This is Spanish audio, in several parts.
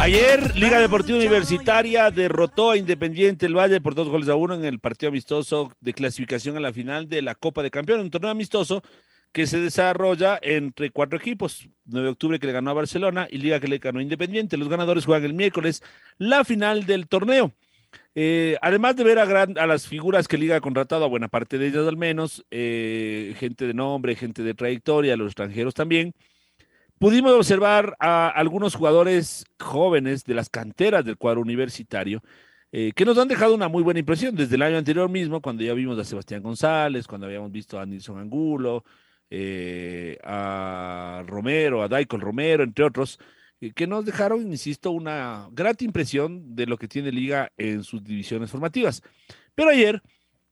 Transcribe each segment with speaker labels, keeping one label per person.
Speaker 1: Ayer, Liga Deportiva Universitaria derrotó a Independiente el Valle por dos goles a uno en el partido amistoso de clasificación a la final de la Copa de Campeones, un torneo amistoso que se desarrolla entre cuatro equipos. 9 de octubre que le ganó a Barcelona y Liga que le ganó a Independiente. Los ganadores juegan el miércoles la final del torneo. Eh, además de ver a, a, las figuras que Liga ha contratado, a buena parte de ellas al menos, eh, gente de nombre, gente de trayectoria, los extranjeros también, pudimos observar a algunos jugadores jóvenes de las canteras del cuadro universitario eh, que nos han dejado una muy buena impresión desde el año anterior mismo, cuando ya vimos a Sebastián González, cuando habíamos visto a Nilson Angulo, eh, a Romero, a Daikon Romero, entre otros, eh, que nos dejaron, insisto, una grata impresión de lo que tiene Liga en sus divisiones formativas. Pero ayer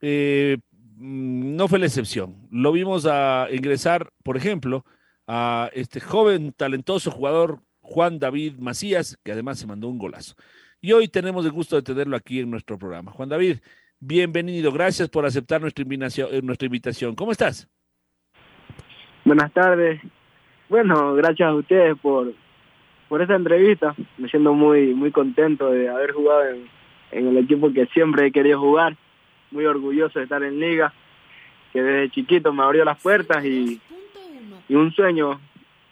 Speaker 1: mm, no fue la excepción. Lo vimos a ingresar, por ejemplo, a este joven, talentoso jugador Juan David Macías, que además se mandó un golazo. Y hoy tenemos el gusto de tenerlo aquí en nuestro programa. Juan David, bienvenido. Gracias por aceptar nuestra invitación. Eh, nuestra invitación. ¿Cómo estás?
Speaker 2: Buenas tardes. Bueno, gracias a ustedes por, por esta entrevista. Me siento muy, muy contento de haber jugado en, en el equipo que siempre he querido jugar. Muy orgulloso de estar en liga, que desde chiquito me abrió las puertas y y un sueño,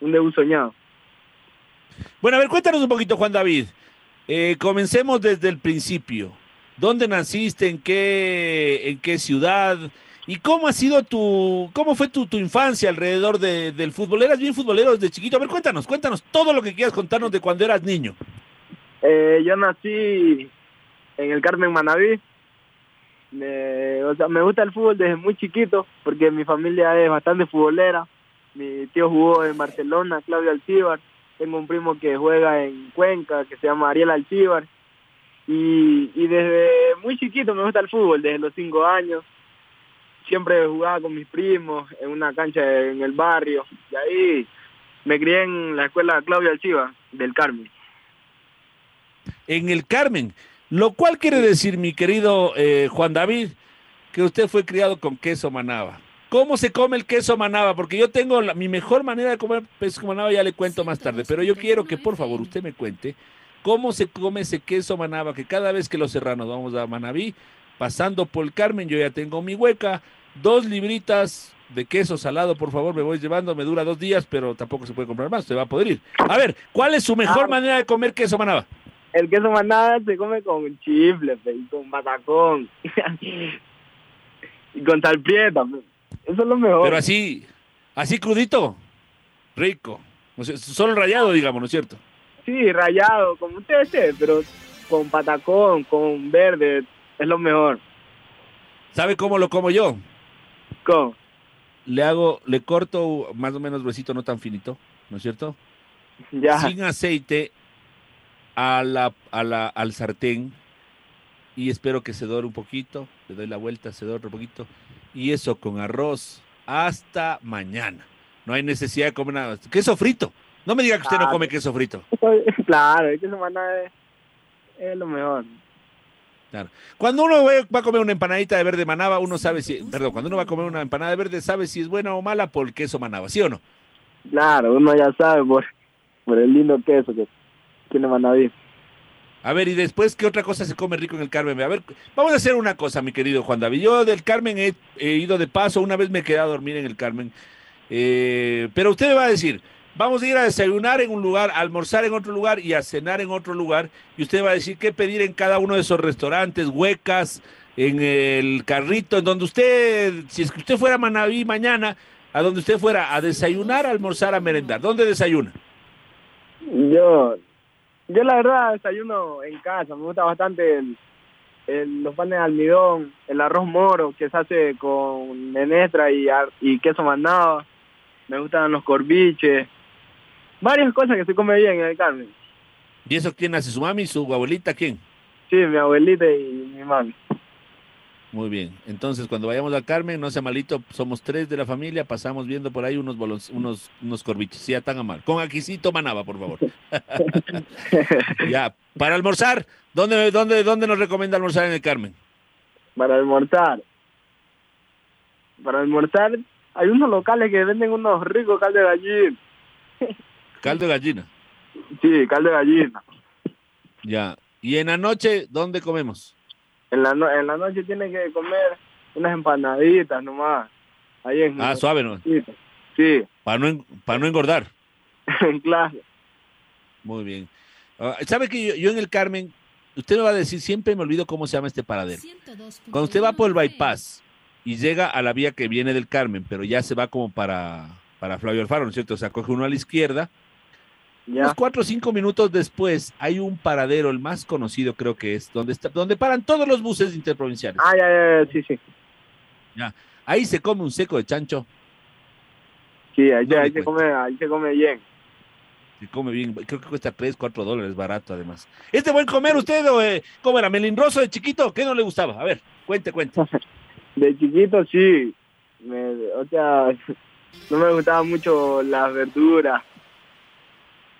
Speaker 2: un debut soñado.
Speaker 1: Bueno, a ver, cuéntanos un poquito, Juan David. Eh, comencemos desde el principio. ¿Dónde naciste? ¿En qué, en qué ciudad? ¿Y cómo ha sido tu, cómo fue tu, tu infancia alrededor de, del fútbol? ¿Eras bien futbolero desde chiquito? A ver, cuéntanos, cuéntanos todo lo que quieras contarnos de cuando eras niño.
Speaker 2: Eh, yo nací en el Carmen Manaví. Me, o sea, me gusta el fútbol desde muy chiquito porque mi familia es bastante futbolera mi tío jugó en Barcelona, Claudio Alcíbar, tengo un primo que juega en Cuenca, que se llama Ariel Alcíbar, y, desde muy chiquito me gusta el fútbol, desde los cinco años, siempre jugaba con mis primos en una cancha en el barrio, y ahí me crié en la escuela Claudio Alcíbar del Carmen.
Speaker 1: En el Carmen, lo cual quiere decir, mi querido eh, Juan David, que usted fue criado con queso manaba. ¿Cómo se come el queso manaba? Porque yo tengo mi mejor manera de comer queso manaba, ya le cuento más tarde, pero yo quiero que por favor usted me cuente cómo se come ese queso manaba, que cada vez que los serranos vamos a Manaví, pasando por el Carmen, yo ya tengo mi hueca, dos libritas de queso salado, por favor, me voy llevando, me dura dos días, pero tampoco se puede comprar más, se va a poder ir. A ver, ¿cuál es su mejor ah. manera de comer queso manaba?
Speaker 2: El queso manaba se come con chifle, con batacón y con salprieta. Eso es lo mejor.
Speaker 1: Pero así, así crudito, rico. solo rayado, digamos, ¿no es cierto?
Speaker 2: Sí, rayado, como usted sé, pero con patacón, con verde, es lo mejor.
Speaker 1: ¿Sabe cómo lo como yo?
Speaker 2: ¿Cómo?
Speaker 1: Le hago, le corto más o menos huesito, no tan finito, ¿no es cierto?
Speaker 2: Ya.
Speaker 1: Sin aceite a la, a la, al sartén y espero que se dore un poquito, le doy la vuelta, se dore un poquito y eso con arroz hasta mañana. No hay necesidad de comer nada. Queso frito. No me diga que usted no come queso frito.
Speaker 2: Claro, el queso es, es lo mejor.
Speaker 1: Claro. Cuando uno va a comer una empanadita de verde manaba, uno sabe si, perdón, cuando uno va a comer una empanada de verde, sabe si es buena o mala por el queso manaba, ¿sí o no?
Speaker 2: Claro, uno ya sabe por, por el lindo queso que tiene manaví.
Speaker 1: A ver, y después, ¿qué otra cosa se come rico en el Carmen? A ver, vamos a hacer una cosa, mi querido Juan David. Yo del Carmen he, ido de paso, una vez me quedé a dormir en el Carmen. Eh, pero usted me va a decir, vamos a ir a desayunar en un lugar, a almorzar en otro lugar y a cenar en otro lugar. Y usted va a decir qué pedir en cada uno de esos restaurantes, huecas, en el carrito, en donde usted, si es que usted fuera a Manaví mañana, a donde usted fuera a desayunar, a almorzar, a merendar. ¿Dónde desayuna?
Speaker 2: Yo, yo la verdad desayuno en casa, me gusta bastante el, el- los panes de almidón, el arroz moro que se hace con menestra y, y queso mandado, me gustan los corviches, varias cosas que se come bien en el Carmen.
Speaker 1: ¿Y eso quién hace? ¿Su mami, su abuelita, quién?
Speaker 2: Sí, mi abuelita y mi mami.
Speaker 1: Muy bien. Entonces, cuando vayamos al Carmen, no sea malito, somos tres de la familia, pasamos viendo por ahí unos bolon- unos, unos corbiches, sí, tan mal. Con aquisito manaba, por favor. ya, para almorzar, ¿dónde, dónde, ¿dónde nos recomienda almorzar en el Carmen?
Speaker 2: Para almorzar. Para almorzar, hay unos locales que venden unos ricos caldos de gallina.
Speaker 1: Caldo de gallina.
Speaker 2: Sí, caldo de gallina.
Speaker 1: Ya. Y en la noche, ¿dónde comemos?
Speaker 2: En la, no- en la noche tiene que comer unas empanaditas nomás. Ahí en
Speaker 1: Ah, suave, ¿no?
Speaker 2: Sí,
Speaker 1: Para no, para no engordar.
Speaker 2: en clase.
Speaker 1: Muy bien. Ah, ¿Sabe que yo, yo en el Carmen, usted me va a decir, siempre me olvido cómo se llama este paradero? Cuando usted va por el bypass y llega a la vía que viene del Carmen, pero ya se va como para, para Flavio Alfaro, ¿no es cierto? O sea, coge uno a la izquierda. Unos cuatro o cinco minutos después hay un paradero, el más conocido creo que es, donde, está, donde paran todos los buses interprovinciales.
Speaker 2: Ah, ya, ya, ya, sí, sí.
Speaker 1: Ya. Ahí se come un seco de chancho,
Speaker 2: Sí, ahí,
Speaker 1: No
Speaker 2: ahí se come, ahí se come bien.
Speaker 1: se come bien, creo que cuesta 3, 4 dólares, barato además. ¿Es de buen comer usted o eh, cómo era? ¿Melindroso de chiquito? ¿Qué no le gustaba? A ver, cuente, cuente.
Speaker 2: De chiquito sí. Me, o sea, no me gustaban mucho las verduras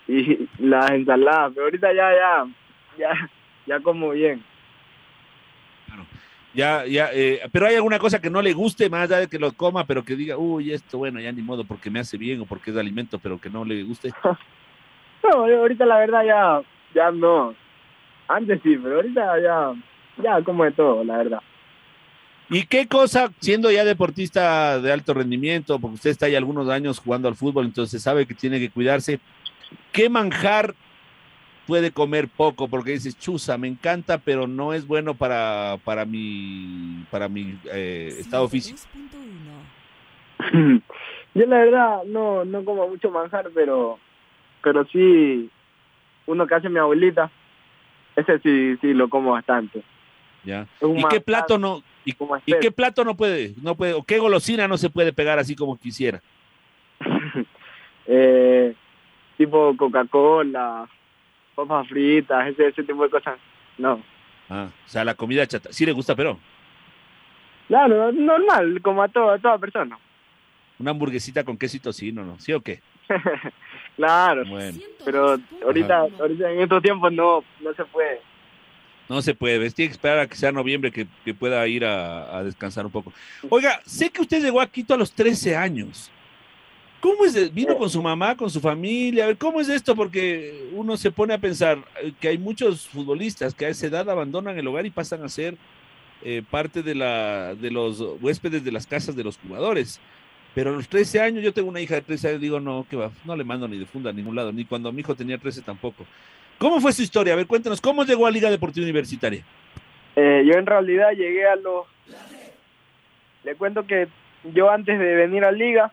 Speaker 2: y las ensaladas, pero ahorita ya, ya, ya, ya como bien.
Speaker 1: Ya, ya, eh, pero hay alguna cosa que no le guste más allá de que lo coma, pero que diga, uy, esto, bueno, ya ni modo, porque me hace bien o porque es de alimento, pero que no le guste.
Speaker 2: No, ahorita la verdad ya, ya no. Antes sí, pero ahorita ya, ya como de todo, la verdad.
Speaker 1: ¿Y qué cosa, siendo ya deportista de alto rendimiento, porque usted está ya algunos años jugando al fútbol, entonces sabe que tiene que cuidarse, ¿qué manjar puede comer poco? Porque dices, chuza, me encanta, pero no es bueno para, para mi, para mi eh, estado físico.
Speaker 2: Yo la verdad no, no como mucho manjar, pero, pero sí, uno que hace mi abuelita, ese sí, sí lo como bastante.
Speaker 1: ¿Y qué plato no, y, qué plato no puede, no puede, o qué golosina no se puede pegar así como quisiera?
Speaker 2: eh, tipo Coca-Cola, papas fritas, ese, ese tipo de cosas. No.
Speaker 1: Ah, o sea, la comida chata. Sí le gusta, pero
Speaker 2: Claro, normal, como a, todo, a toda persona.
Speaker 1: una hamburguesita con queso y tocino, ¿no? ¿Sí o qué?
Speaker 2: Claro,
Speaker 1: Bueno,
Speaker 2: pero ahorita, ahorita en estos tiempos no, no se puede.
Speaker 1: no se puede. ¿ves? Tiene que esperar a que sea noviembre que, que pueda ir a, a descansar un poco. Oiga, sé que usted llegó a Quito a los 13 años. ¿Cómo es? ¿Vino con su mamá, con su familia? A ver, ¿cómo es esto? Porque uno se pone a pensar eh, que hay muchos futbolistas que a esa edad abandonan el hogar y pasan a ser eh, parte de, la, de los huéspedes de las casas de los jugadores. Pero a los 13 años, yo tengo una hija de 13 años, digo, no, que va, no le mando ni de funda a ningún lado, ni cuando mi hijo tenía 13 tampoco. ¿Cómo fue su historia? A ver, cuéntanos, ¿cómo llegó a Liga Deportiva Universitaria?
Speaker 2: Eh, yo en realidad llegué a los... Le cuento que yo antes de venir a Liga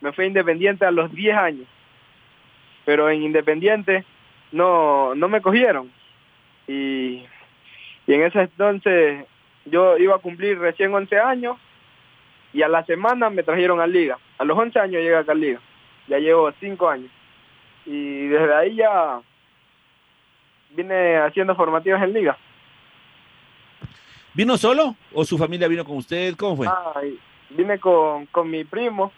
Speaker 2: me fui a Independiente a los 10 años. Pero en Independiente no, no me cogieron. Y, y en ese entonces yo iba a cumplir recién 11 años y a la semana me trajeron a Liga. A los 11 años llegué acá a Liga. Ya llevo 5 años. Y desde ahí ya vine haciendo formativas en Liga.
Speaker 1: ¿Vino solo o su familia vino con usted? ¿Cómo fue?
Speaker 2: Ah, vine con, con mi primo,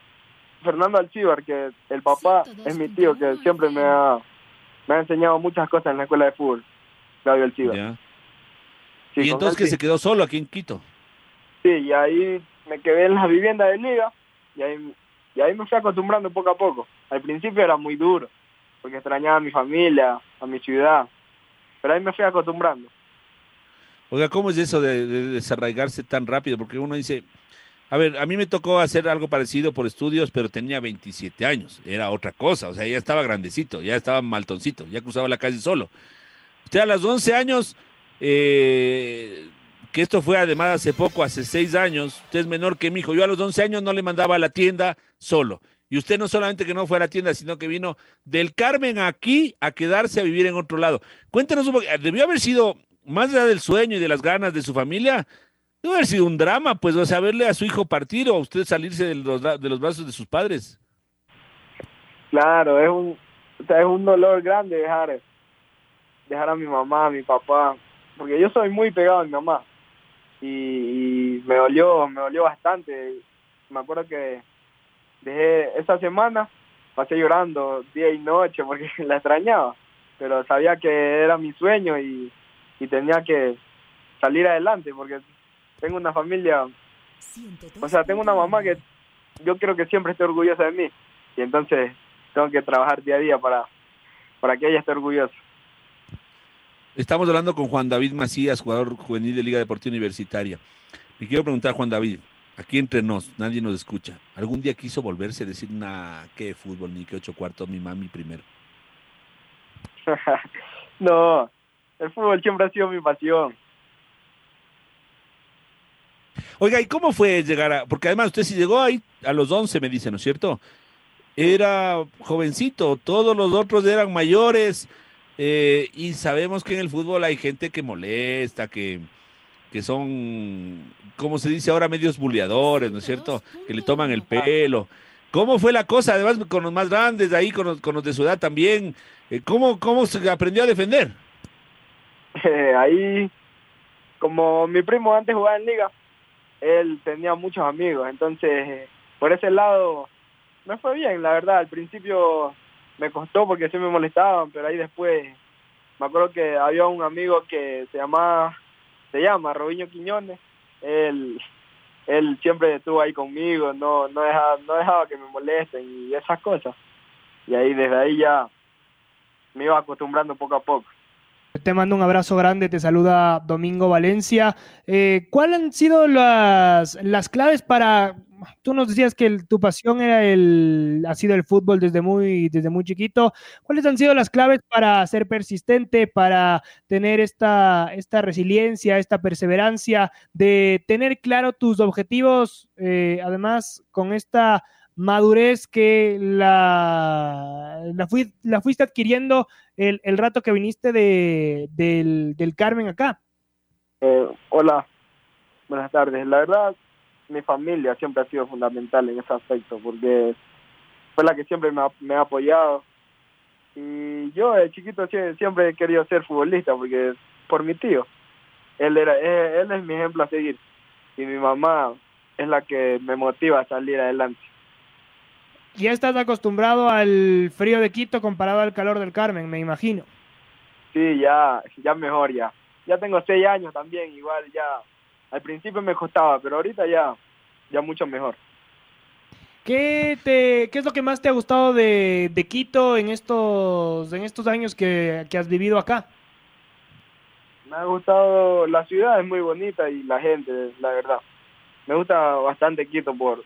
Speaker 2: Fernando Alcibar, que el papá es mi tío, que siempre me ha, me ha enseñado muchas cosas en la escuela de fútbol, Claudio Alcibar.
Speaker 1: Ya.
Speaker 2: Sí,
Speaker 1: y entonces que
Speaker 2: sí.
Speaker 1: se quedó solo aquí en Quito.
Speaker 2: Sí, y ahí me quedé en la vivienda de Liga, y ahí, y ahí me fui acostumbrando poco a poco. Al principio era muy duro, porque extrañaba a mi familia, a mi ciudad, pero ahí me fui acostumbrando.
Speaker 1: Oiga, ¿cómo es eso de, de desarraigarse tan rápido? Porque uno dice, a ver, a mí me tocó hacer algo parecido por estudios, pero tenía 27 años, era otra cosa, o sea, ya estaba grandecito, ya estaba maltoncito, ya cruzaba la calle solo. Usted a los 11 años, eh, que esto fue además hace poco, hace 6 años, usted es menor que mi hijo, yo a los 11 años no le mandaba a la tienda solo. Y usted no solamente que no fue a la tienda, sino que vino del Carmen aquí a quedarse a vivir en otro lado. Cuéntenos un poco, debió haber sido, más allá del sueño y de las ganas de su familia, debió haber sido un drama, pues, o sea, verle a su hijo partir o a usted salirse de los, de los brazos de sus padres.
Speaker 2: Claro, es un, o sea, es un dolor grande dejar, dejar a mi mamá, a mi papá, porque yo soy muy pegado a mi mamá y, y me dolió, me dolió bastante. Me acuerdo que dejé esa semana, pasé llorando día y noche porque la extrañaba, pero sabía que era mi sueño y, y tenía que salir adelante porque tengo una familia, o sea, tengo una mamá que yo creo que siempre esté orgullosa de mí y entonces tengo que trabajar día a día para, para que ella esté orgullosa.
Speaker 1: Estamos hablando con Juan David Macías, jugador juvenil de Liga Deportiva Universitaria. Le quiero preguntar, Juan David, aquí entre nos, nadie nos escucha. ¿Algún día quiso volverse a decir, una qué fútbol, ni qué ocho cuartos, mi mami primero?
Speaker 2: no, el fútbol siempre ha sido mi pasión.
Speaker 1: Oiga, ¿y cómo fue llegar a...? Porque además usted si llegó ahí a los 11, me dice, ¿no es cierto? Era jovencito, todos los otros eran mayores, eh, y sabemos que en el fútbol hay gente que molesta, que, que son, como se dice ahora, medios bulleadores, ¿no es cierto? Que le toman el pelo. ¿Cómo fue la cosa? Además, con los más grandes, de ahí, con los, con los de su edad también. Eh, ¿Cómo, ¿Cómo se aprendió a defender?
Speaker 2: Ahí, como mi primo antes jugaba en liga, él tenía muchos amigos, entonces por ese lado me fue bien, la verdad. Al principio me costó porque sí me molestaban, pero ahí después me acuerdo que había un amigo que se llamaba, se llama Robiño Quiñones, él, él siempre estuvo ahí conmigo, no, no dejaba, no dejaba que me molesten y esas cosas. Y ahí desde ahí ya me iba acostumbrando poco a poco.
Speaker 3: Te mando un abrazo grande, te saluda Domingo Valencia. Eh, ¿Cuáles han sido las, las claves para tú nos decías que tu pasión era el, ha sido el fútbol desde muy, desde muy chiquito. ¿Cuáles han sido las claves para ser persistente, para tener esta, esta resiliencia, esta perseverancia, de tener claro tus objetivos, eh, además con esta madurez que la, la, fuiste adquiriendo el, el, rato que viniste de, del, del Carmen acá?
Speaker 2: Eh, hola, buenas tardes. La verdad, mi familia siempre ha sido fundamental en ese aspecto, porque fue la que siempre me ha, apoyado. Y yo de chiquito siempre he querido ser futbolista, porque por mi tío. Él, era, él es mi ejemplo a seguir. Y mi mamá es la que me motiva a salir adelante.
Speaker 3: Ya estás acostumbrado al frío de Quito comparado al calor del Carmen, me imagino.
Speaker 2: Sí, ya, ya mejor ya. Ya tengo seis años también, igual ya al principio me costaba, pero ahorita ya, ya mucho mejor.
Speaker 3: ¿Qué, te, ¿Qué es lo que más te ha gustado de, de Quito en estos, en estos años que, que, has vivido acá?
Speaker 2: Me ha gustado, la ciudad es muy bonita y la gente, la verdad. Me gusta bastante Quito por,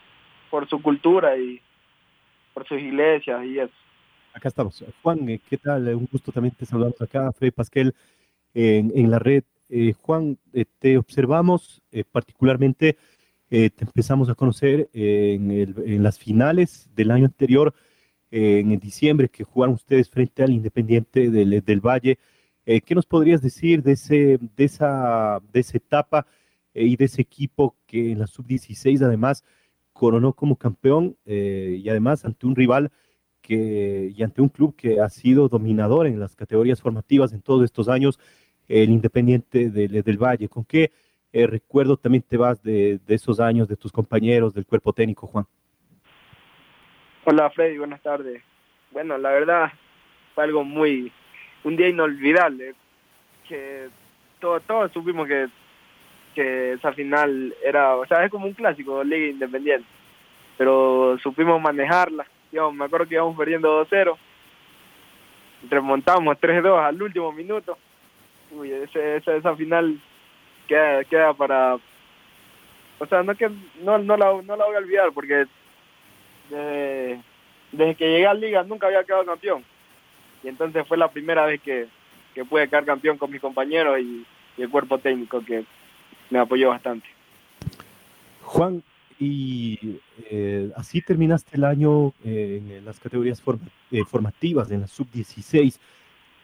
Speaker 2: por su cultura y por sus iglesias y eso.
Speaker 4: Acá estamos. Juan, eh, ¿qué tal? Un gusto también te saludamos acá, Freddy Pasquel, en, en la red eh, Juan, eh, te observamos eh, particularmente, te empezamos a conocer en, el, en, las finales del año anterior, en diciembre, que jugaron ustedes frente al Independiente del, del Valle. ¿Qué nos podrías decir de, ese, de, esa, de esa etapa y de ese equipo que en la sub-16 además coronó como campeón y además ante un rival que, y ante un club que ha sido dominador en las categorías formativas en todos estos años? el Independiente del, del Valle. ¿Con qué eh, recuerdo también te vas de, de, esos años, de tus compañeros, del cuerpo técnico, Juan?
Speaker 2: Hola Freddy, buenas tardes. Bueno, la verdad fue algo muy, un día inolvidable, que todos, todos supimos que, que esa final era, o sea, es como un clásico Liga Independiente, pero supimos manejarla. Yo me acuerdo que íbamos perdiendo 2-0, remontamos 3-2 al último minuto uy, ese, esa, esa final queda, queda para... O sea, no, que, no, no, la, no la voy a olvidar porque desde, que llegué a Liga nunca había quedado campeón. Y entonces fue la primera vez que, que pude quedar campeón con mis compañeros y el cuerpo técnico que me apoyó bastante.
Speaker 4: Juan, y eh, así terminaste el año eh, en las categorías eh, formativas, en la sub-16.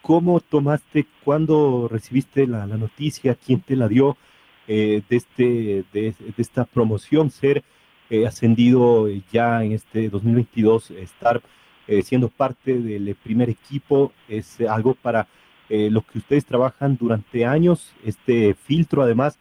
Speaker 4: ¿Cómo tomaste, cuándo recibiste la, noticia, quién te la dio de, este, de, esta promoción, ser ascendido ya en este 2022, estar siendo parte del primer equipo? Es algo para lo que ustedes trabajan durante años, este filtro además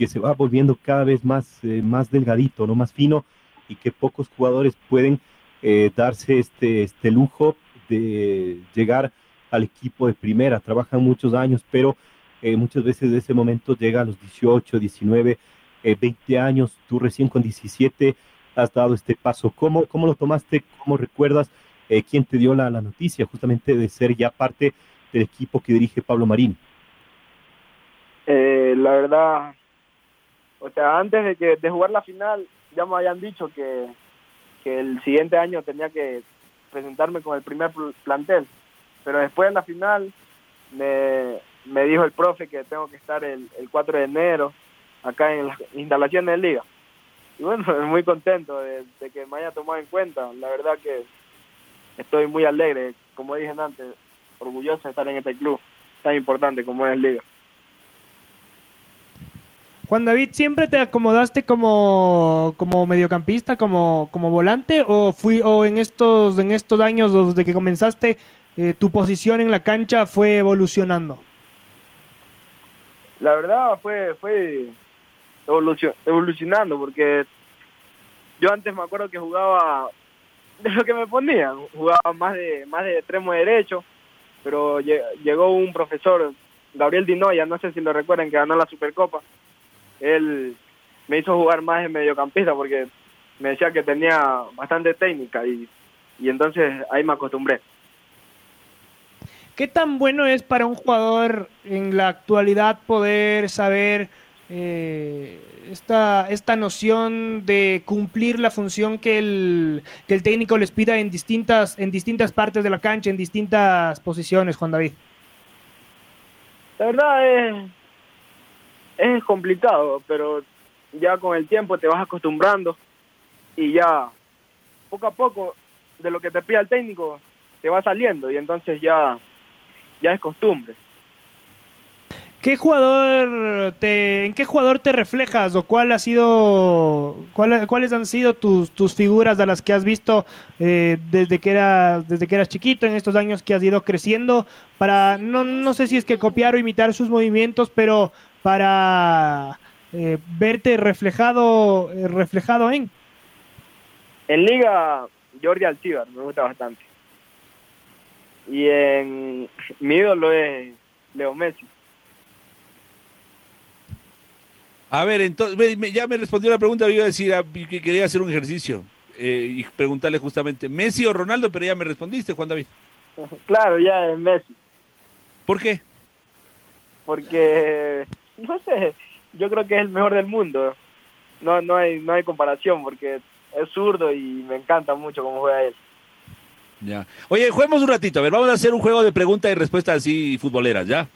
Speaker 4: que se va volviendo cada vez más, eh, más delgadito, no más fino, y que pocos jugadores pueden eh, darse este, este lujo de llegar al equipo de primera. Trabajan muchos años, pero eh, muchas veces de ese momento llega a los 18, 19, 20 años. Tú recién con 17 has dado este paso. ¿Cómo, cómo lo tomaste? ¿Cómo recuerdas? ¿Quién te dio la, la noticia justamente de ser ya parte del equipo que dirige Pablo Marín?
Speaker 2: la verdad, o sea, antes de, que, de jugar la final ya me habían dicho que, el siguiente año tenía que presentarme con el primer plantel. Pero después de la final me, dijo el profe que tengo que estar el, 4 de enero acá en las instalaciones de liga. Y bueno, muy contento de, de, que me haya tomado en cuenta. La verdad que estoy muy alegre, como dije antes, orgulloso de estar en este club tan importante como es Liga.
Speaker 3: Juan David, ¿siempre te acomodaste como, como mediocampista, como, como volante, o fui, o en estos, en estos años desde que comenzaste, eh, tu posición en la cancha fue evolucionando?
Speaker 2: La verdad fue, fue evolucionando, porque yo antes me acuerdo que jugaba de lo que me ponían, jugaba más de, más de extremo derecho, pero llegó un profesor, Gabriel Dinoya, no sé si lo recuerdan, que ganó la Supercopa él me hizo jugar más en mediocampista porque me decía que tenía bastante técnica y, entonces ahí me acostumbré.
Speaker 3: ¿Qué tan bueno es para un jugador en la actualidad poder saber eh, esta, esta noción de cumplir la función que el, que el técnico les pida en distintas, en distintas partes de la cancha, en distintas posiciones, Juan David?
Speaker 2: La verdad es, es complicado, pero ya con el tiempo te vas acostumbrando y ya poco a poco de lo que te pide el técnico te va saliendo y entonces ya, ya es costumbre.
Speaker 3: ¿Qué jugador te, ¿En qué jugador te reflejas o cuál ha sido, cuáles han sido tus, tus figuras de las que has visto eh, desde que eras desde que eras chiquito en estos años que has ido creciendo para no, no sé si es que copiar o imitar sus movimientos, pero para eh, verte reflejado, eh, reflejado en?
Speaker 2: En Liga, Jordi Alcibar, me gusta bastante. Y en mi ídolo es Leo Messi.
Speaker 1: A ver, entonces, ya me respondió la pregunta, yo iba a decir ah, que quería hacer un ejercicio eh, y preguntarle justamente, ¿Messi o Ronaldo? Pero ya me respondiste, Juan David.
Speaker 2: Claro, ya es Messi.
Speaker 1: ¿Por qué?
Speaker 2: Porque no sé, yo creo que es el mejor del mundo. No, no hay, no hay comparación porque es zurdo y me encanta mucho cómo juega él.
Speaker 1: Ya. Oye, juguemos un ratito. A ver, vamos a hacer un juego de preguntas y respuestas así futboleras, ¿ya?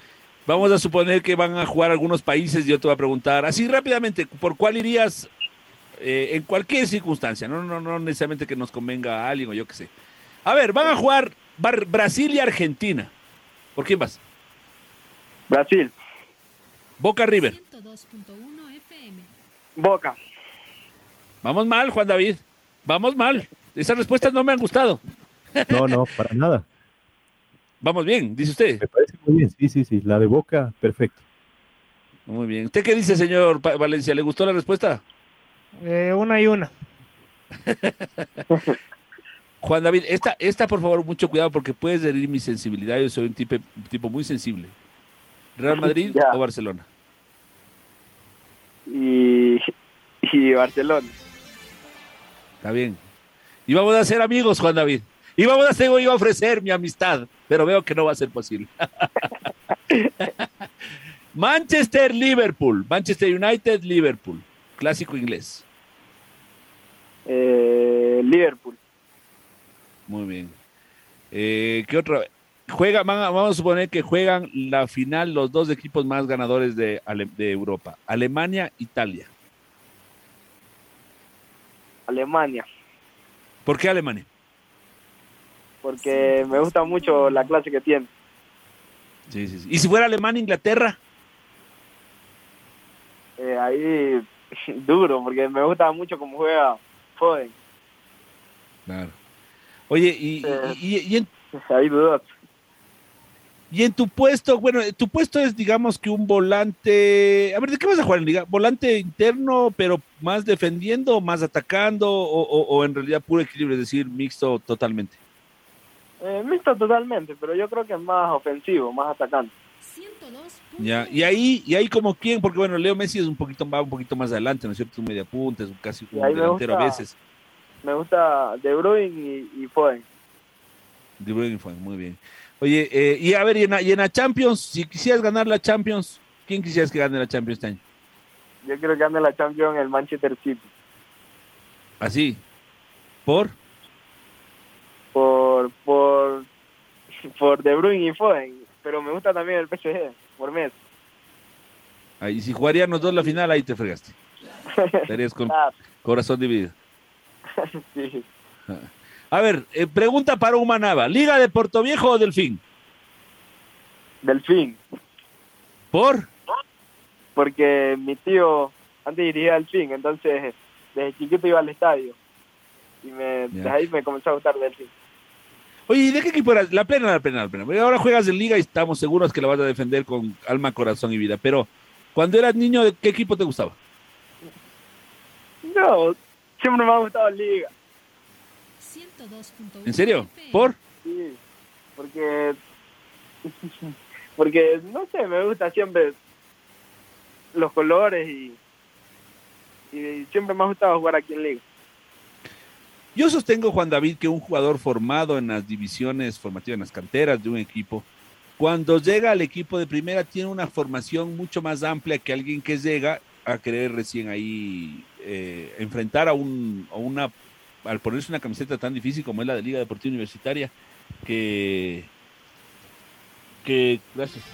Speaker 1: Vamos a suponer que van a jugar algunos países y yo te voy a preguntar así rápidamente, ¿por cuál irías eh, en cualquier circunstancia? No, no, no necesariamente que nos convenga a alguien o yo qué sé. A ver, van a jugar Brasil y Argentina. ¿Por quién vas?
Speaker 2: Brasil.
Speaker 1: Boca River.
Speaker 2: Boca.
Speaker 1: Vamos mal, Juan David. Vamos mal. Esas respuestas no me han gustado.
Speaker 4: No, no, para nada.
Speaker 1: Vamos bien, dice usted.
Speaker 4: Me parece muy bien, sí, sí, sí. La de Boca, perfecto.
Speaker 1: Muy bien. ¿Usted qué dice, señor Valencia? ¿Le gustó la respuesta?
Speaker 3: Eh, una y una.
Speaker 1: Juan David, esta, esta, por favor, mucho cuidado porque puedes herir mi sensibilidad. Yo soy un tipo, tipo muy sensible. ¿Real Madrid o Barcelona?
Speaker 2: Y, y Barcelona.
Speaker 1: Está bien. Y vamos a ser amigos, Juan David. Y vamos a hacer, iba a ofrecer mi amistad, pero veo que no va a ser posible. Manchester, Liverpool. Manchester United, Liverpool. Clásico inglés.
Speaker 2: Eh, Liverpool.
Speaker 1: Muy bien. Eh, ¿Qué otra? Juega, vamos a suponer que juegan la final los dos equipos más ganadores de, de Europa, Alemania, Italia.
Speaker 2: Alemania.
Speaker 1: ¿Por qué Alemania?
Speaker 2: Porque me gusta mucho la clase que tiene.
Speaker 1: Sí, sí, sí. ¿Y si fuera Alemania, Inglaterra?
Speaker 2: Eh, ahí duro, porque me gusta mucho cómo juega Foden.
Speaker 1: Claro. Oye, y,
Speaker 2: Eh,
Speaker 1: y, y en,
Speaker 2: Ahí dudas.
Speaker 1: Y en tu puesto, bueno, tu puesto es, digamos, que un volante. A ver, ¿de qué vas a jugar en liga? ¿Volante interno, pero más defendiendo, más atacando, o, o- o en realidad puro equilibrio, es decir, mixto totalmente?
Speaker 2: Eh, mixto totalmente, pero yo creo que es más ofensivo, más atacante.
Speaker 1: Ya, y ahí, y ahí como quién, porque bueno, Leo Messi es un poquito, va un poquito más adelante, ¿no es cierto? Un media punta, es un casi
Speaker 2: Y
Speaker 1: un delantero a veces.
Speaker 2: Me gusta De Bruyne y, y Foden.
Speaker 1: De Bruyne fue muy bien. Oye, eh, y a ver, y en, la, y en la Champions, si quisieras ganar la Champions, ¿quién quisieras que gane la Champions este año?
Speaker 2: Yo quiero que gane la Champions el Manchester City.
Speaker 1: Así. ¿Por?
Speaker 2: Por, por, por De Bruyne y Foden. Pero me gusta también el PSG, por Messi.
Speaker 1: Ahí, si jugarían los dos la final, ahí te fregaste. Estarías con
Speaker 2: Claro,
Speaker 1: corazón dividido.
Speaker 2: sí.
Speaker 1: A ver, eh, pregunta para Humanaba. ¿Liga de Puerto Viejo o Delfín?
Speaker 2: Delfín.
Speaker 1: ¿Por?
Speaker 2: Porque mi tío antes dirigía Delfín, entonces desde chiquito iba al estadio. Y me, desde ahí me comenzó a gustar Delfín.
Speaker 1: Oye, ¿y de qué equipo eras? La plena, la plena, la plena. Ahora juegas en Liga y estamos seguros que la vas a defender con alma, corazón y vida. Pero, cuando eras niño, ¿de qué equipo te gustaba?
Speaker 2: No, siempre me ha gustado Liga.
Speaker 1: ¿En serio? ¿Por?
Speaker 2: Sí, porque, porque no sé, me gusta siempre los colores y, y siempre me ha gustado jugar aquí en Liga.
Speaker 1: Yo sostengo, Juan David, que un jugador formado en las divisiones formativas, en las canteras de un equipo, cuando llega al equipo de primera tiene una formación mucho más amplia que alguien que llega a querer recién ahí eh, enfrentar a, un, a una, al ponerse una camiseta tan difícil como es la de Liga Deportiva Universitaria, que, que, gracias,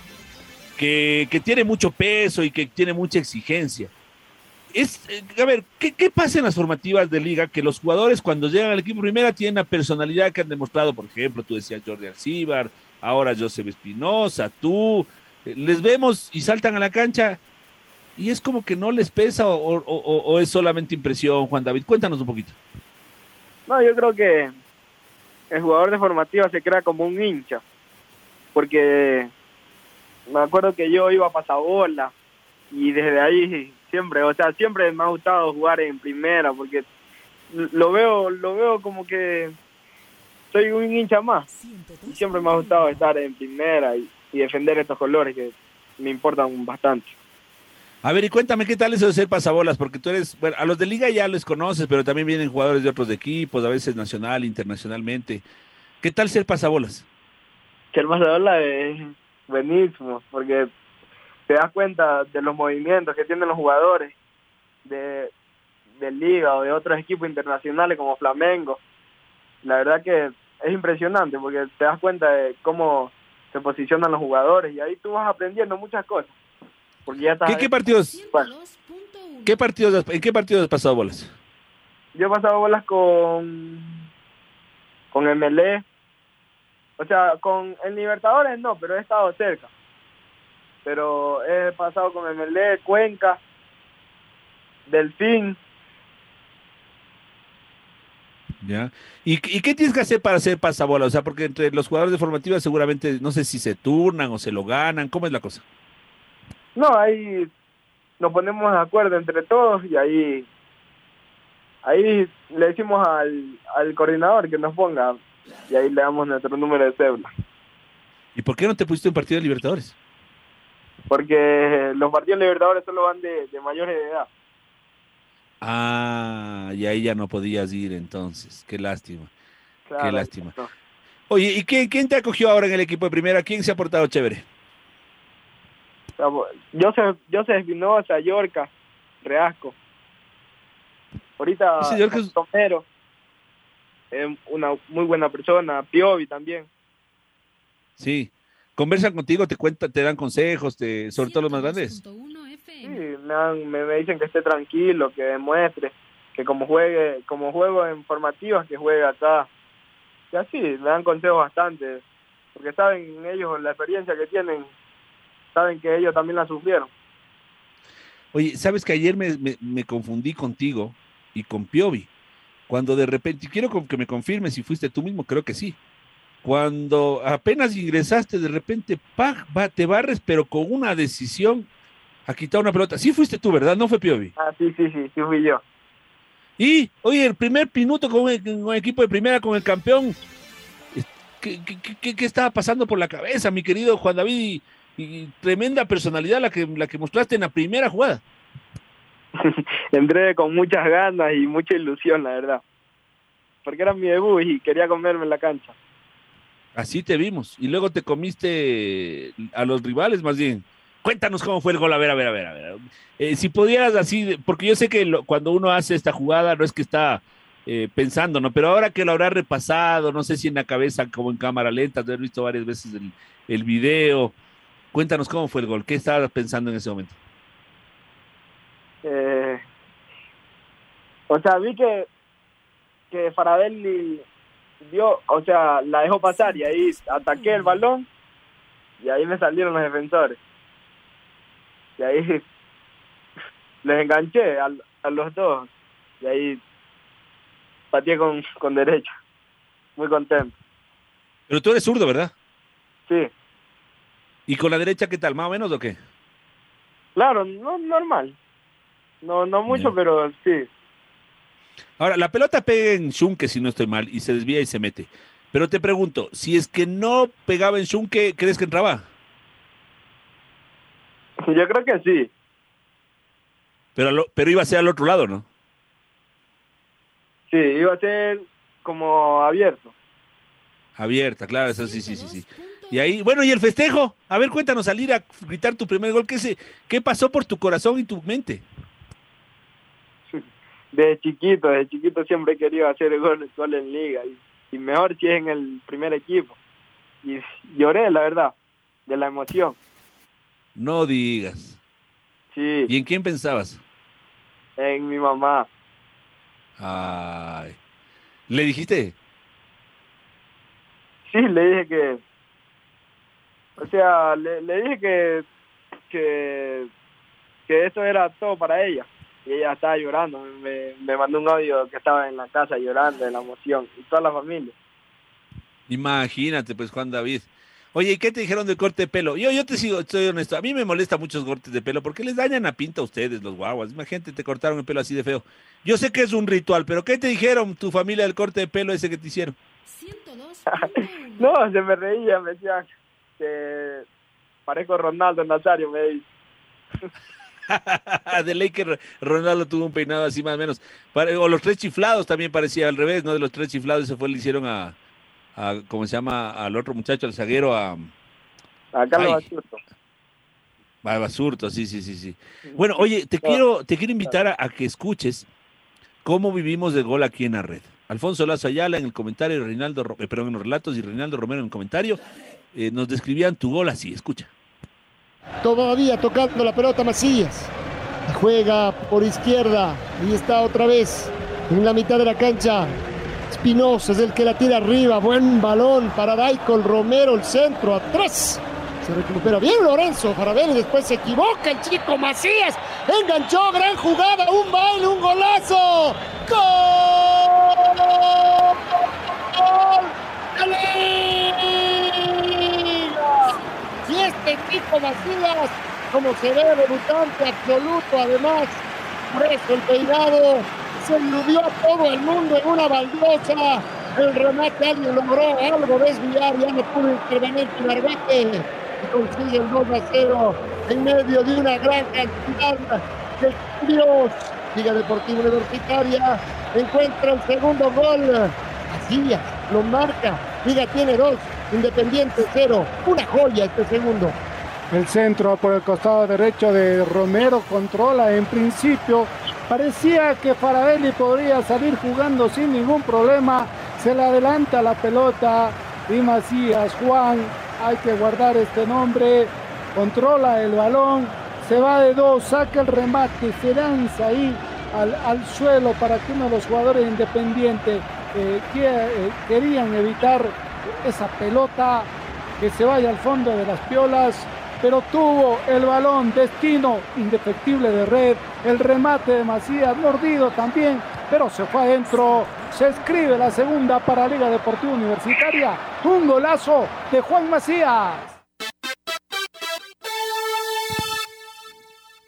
Speaker 1: que, que tiene mucho peso y que tiene mucha exigencia es, eh, a ver, ¿qué, ¿qué pasa en las formativas de liga? Que los jugadores cuando llegan al equipo primera tienen la personalidad que han demostrado, por ejemplo, tú decías Jordi Alcíbar, ahora Joseph Espinosa, tú, eh, les vemos y saltan a la cancha y es como que no les pesa o- o- o es solamente impresión, Juan David. Cuéntanos un poquito.
Speaker 2: No, yo creo que el jugador de formativa se crea como un hincha, porque me acuerdo que yo iba a pasabola y desde ahí siempre, o sea, siempre me ha gustado jugar en primera, porque lo veo, lo veo como que soy un hincha más y siempre me ha gustado estar en primera y, y defender estos colores que me importan bastante.
Speaker 1: A ver, y cuéntame qué tal eso de ser pasabolas, porque tú eres, bueno, a los de liga ya los conoces, pero también vienen jugadores de otros equipos, a veces nacional, internacionalmente. ¿Qué tal ser pasabolas?
Speaker 2: que el pasabola es buenísimo, porque te das cuenta de los movimientos que tienen los jugadores de, de liga o de otros equipos internacionales como Flamengo. La verdad que es impresionante porque te das cuenta de cómo se posicionan los jugadores y ahí tú vas aprendiendo muchas cosas. Porque ya estás
Speaker 1: ¿Qué, qué partidos,
Speaker 2: Bueno,
Speaker 1: qué partidos, en qué partidos has pasado bolas?
Speaker 2: yo he pasado bolas con con MLE, o sea, con en Libertadores no, pero he estado cerca. Pero he pasado con MLE, Cuenca, Delfín,
Speaker 1: ¿Ya? ¿Y, ¿Y qué tienes que hacer para ser pasabola? O sea, porque entre los jugadores de formativa seguramente, no sé si se turnan o se lo ganan, ¿cómo es la cosa?
Speaker 2: No, ahí nos ponemos de acuerdo entre todos y ahí ahí le decimos al, al coordinador que nos ponga y ahí le damos nuestro número de cédula.
Speaker 1: ¿Y por qué no te pusiste en partido de Libertadores?
Speaker 2: Porque los partidos libertadores solo van de, de mayores de edad.
Speaker 1: Ah, y ahí ya no podías ir entonces. Qué lástima.
Speaker 2: Claro,
Speaker 1: Qué lástima.
Speaker 2: no.
Speaker 1: Oye, ¿y quién, quién te acogió ahora en el equipo de primera? ¿Quién se ha portado chévere?
Speaker 2: Joseph, Joseph Espinosa, Yorca, Reasco. Ahorita
Speaker 1: es-
Speaker 2: Tomero, es una muy buena persona, Piovi también.
Speaker 1: Sí. Conversan contigo, te cuentan, te dan consejos, te, sobre todo los más grandes.
Speaker 2: Sí, me, dan- me, me dicen que esté tranquilo, que demuestre, que que como juegue, como juego en formativas, que juegue acá. Y así, me dan consejos bastante, porque saben ellos la experiencia que tienen, saben que ellos también la sufrieron.
Speaker 1: Oye, sabes que ayer me, me, me confundí contigo y con Piovi. Cuando de repente, quiero que me confirmes si fuiste tú mismo, creo que sí. Cuando apenas ingresaste, de repente, ¡pah! Va, te barres, pero con una decisión a quitar una pelota. Sí fuiste tú, ¿verdad? No fue Piovi.
Speaker 2: Ah, sí, sí, sí, sí fui yo.
Speaker 1: Y, oye, el primer minuto con el equipo de primera, con el campeón, ¿qué, qué, qué, qué, estaba pasando por la cabeza, mi querido Juan David? Y, tremenda personalidad la que, la que mostraste en la primera jugada.
Speaker 2: entré con muchas ganas y mucha ilusión, la verdad. Porque era mi debut y quería comerme en la cancha.
Speaker 1: Así te vimos. Y luego te comiste a los rivales, más bien. Cuéntanos cómo fue el gol. A ver, a ver, a ver. A ver. Eh, si pudieras así, porque yo sé que lo, cuando uno hace esta jugada no es que está eh, pensando, ¿no? Pero ahora que lo habrá repasado, no sé si en la cabeza como en cámara lenta, te he visto varias veces el, el video. Cuéntanos cómo fue el gol. ¿Qué estabas pensando en ese momento?
Speaker 2: Eh, o sea, vi que, que Faradelli dio, o sea, la dejó pasar y ahí ataqué el balón y ahí me salieron los defensores. Y ahí les enganché a, a los dos y ahí pateé con, con derecha. Muy contento.
Speaker 1: Pero tú eres zurdo, ¿verdad?
Speaker 2: Sí.
Speaker 1: ¿Y con la derecha qué tal? ¿Más o menos o qué?
Speaker 2: Claro, no, normal. No, no mucho, Bien. pero sí.
Speaker 1: Ahora, la pelota pega en Schunke, si no estoy mal, y se desvía y se mete. Pero te pregunto, si es que no pegaba en Schunke, ¿crees que entraba?
Speaker 2: Yo creo que sí.
Speaker 1: Pero, lo, pero iba a ser al otro lado, ¿no?
Speaker 2: Sí, iba a ser como abierto.
Speaker 1: Abierta, claro, eso sí, sí, sí, sí. Y ahí, bueno, ¿y el festejo? A ver, cuéntanos, salir a gritar tu primer gol, ¿qué, se, qué pasó por tu corazón y tu mente?
Speaker 2: Desde chiquito, desde chiquito siempre he querido hacer gol, gol en liga y, y mejor si es en el primer equipo. Y lloré, la verdad, de la emoción.
Speaker 1: No digas.
Speaker 2: Sí.
Speaker 1: ¿Y en quién pensabas?
Speaker 2: En mi mamá.
Speaker 1: Ay. ¿Le dijiste?
Speaker 2: Sí, le dije que... O sea, le, le dije que, que, que eso era todo para ella. Y ella estaba llorando. Me, me mandó un audio que estaba en la casa llorando de la emoción. Y toda la familia.
Speaker 1: Imagínate, pues, Juan David. Oye, ¿y qué te dijeron del corte de pelo? Yo, yo te sigo, estoy honesto. A mí me molesta muchos cortes de pelo porque les dañan la pinta a ustedes, los guaguas. Imagínate, te cortaron el pelo así de feo. Yo sé que es un ritual, pero ¿qué te dijeron tu familia del corte de pelo ese que te hicieron?
Speaker 2: no, se me reía, me decía que parezco Ronaldo Nazario, me dice.
Speaker 1: de ley que Ronaldo tuvo un peinado así más o menos. O los tres chiflados también parecía al revés, ¿no? De los tres chiflados, se fue, le hicieron a, a ¿cómo se llama? Al otro muchacho, al zaguero, a...
Speaker 2: A Carlos Basurto.
Speaker 1: A Basurto, sí, sí, sí, sí. Bueno, oye, te quiero, te quiero invitar a, a que escuches cómo vivimos de gol aquí en la red. Alfonso Lazo Ayala en el comentario, Reinaldo, eh, perdón, en los relatos y Reinaldo Romero en el comentario, eh, nos describían tu gol así, escucha.
Speaker 5: Todavía tocando la pelota Macías. Juega por izquierda y está otra vez en la mitad de la cancha. Espinosa es el que la tira arriba. Buen balón para Daicol Romero, el centro atrás. Se recupera bien Lorenzo Farabelli, después se equivoca el chico Macías. Enganchó, gran jugada, un baile, un golazo. ¡Gol! Y este chico Macías, como se ve, debutante absoluto, además, por eso el peinado se iludió a todo el mundo en una baldosa. El remate alguien logró algo desviar, ya no pudo intervenir Pinarbete y consigue el 2 a 0 en medio de una gran cantidad de Dios. Liga Deportiva Universitaria encuentra el segundo gol. Macías lo marca. Liga tiene dos. Independiente cero. Una joya este segundo.
Speaker 6: El centro por el costado derecho de Romero controla en principio. Parecía que Faradelli podría salir jugando sin ningún problema. Se le adelanta la pelota y Macías Juan. Hay que guardar este nombre. Controla el balón. Se va de dos, saca el remate, se lanza ahí al, suelo para que uno de los jugadores independientes eh, eh, querían evitar esa pelota que se vaya al fondo de las piolas, pero tuvo el balón, destino indefectible de red, el remate de Macías, mordido también, pero se fue adentro. Se escribe la segunda para Liga Deportiva Universitaria, un golazo de Juan Macías.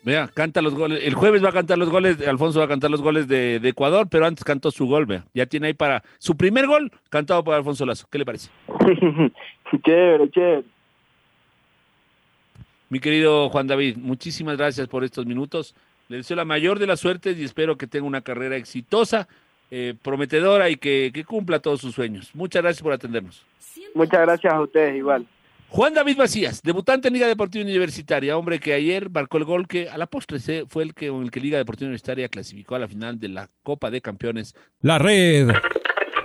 Speaker 1: Vea, canta los goles. El jueves va a cantar los goles, Alfonso va a cantar los goles de, Ecuador, pero antes cantó su gol, vea. Ya tiene ahí para su primer gol cantado por Alfonso Lazo. ¿Qué le parece?
Speaker 2: chévere, chévere.
Speaker 1: Mi querido Juan David, muchísimas gracias por estos minutos. Le deseo la mayor de las suertes y espero que tenga una carrera exitosa, eh, prometedora y que, que cumpla todos sus sueños. Muchas gracias por atendernos.
Speaker 2: Muchas gracias a ustedes, igual.
Speaker 1: Juan David Macías, debutante en Liga Deportiva Universitaria, hombre que ayer marcó el gol que a la postre fue el que con el que Liga Deportiva Universitaria clasificó a la final de la Copa de Campeones.
Speaker 7: La red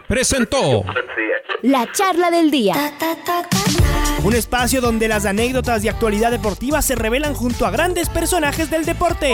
Speaker 7: presentó
Speaker 8: la charla del día.
Speaker 9: Un espacio donde las anécdotas de actualidad deportiva se revelan junto a grandes personajes del deporte.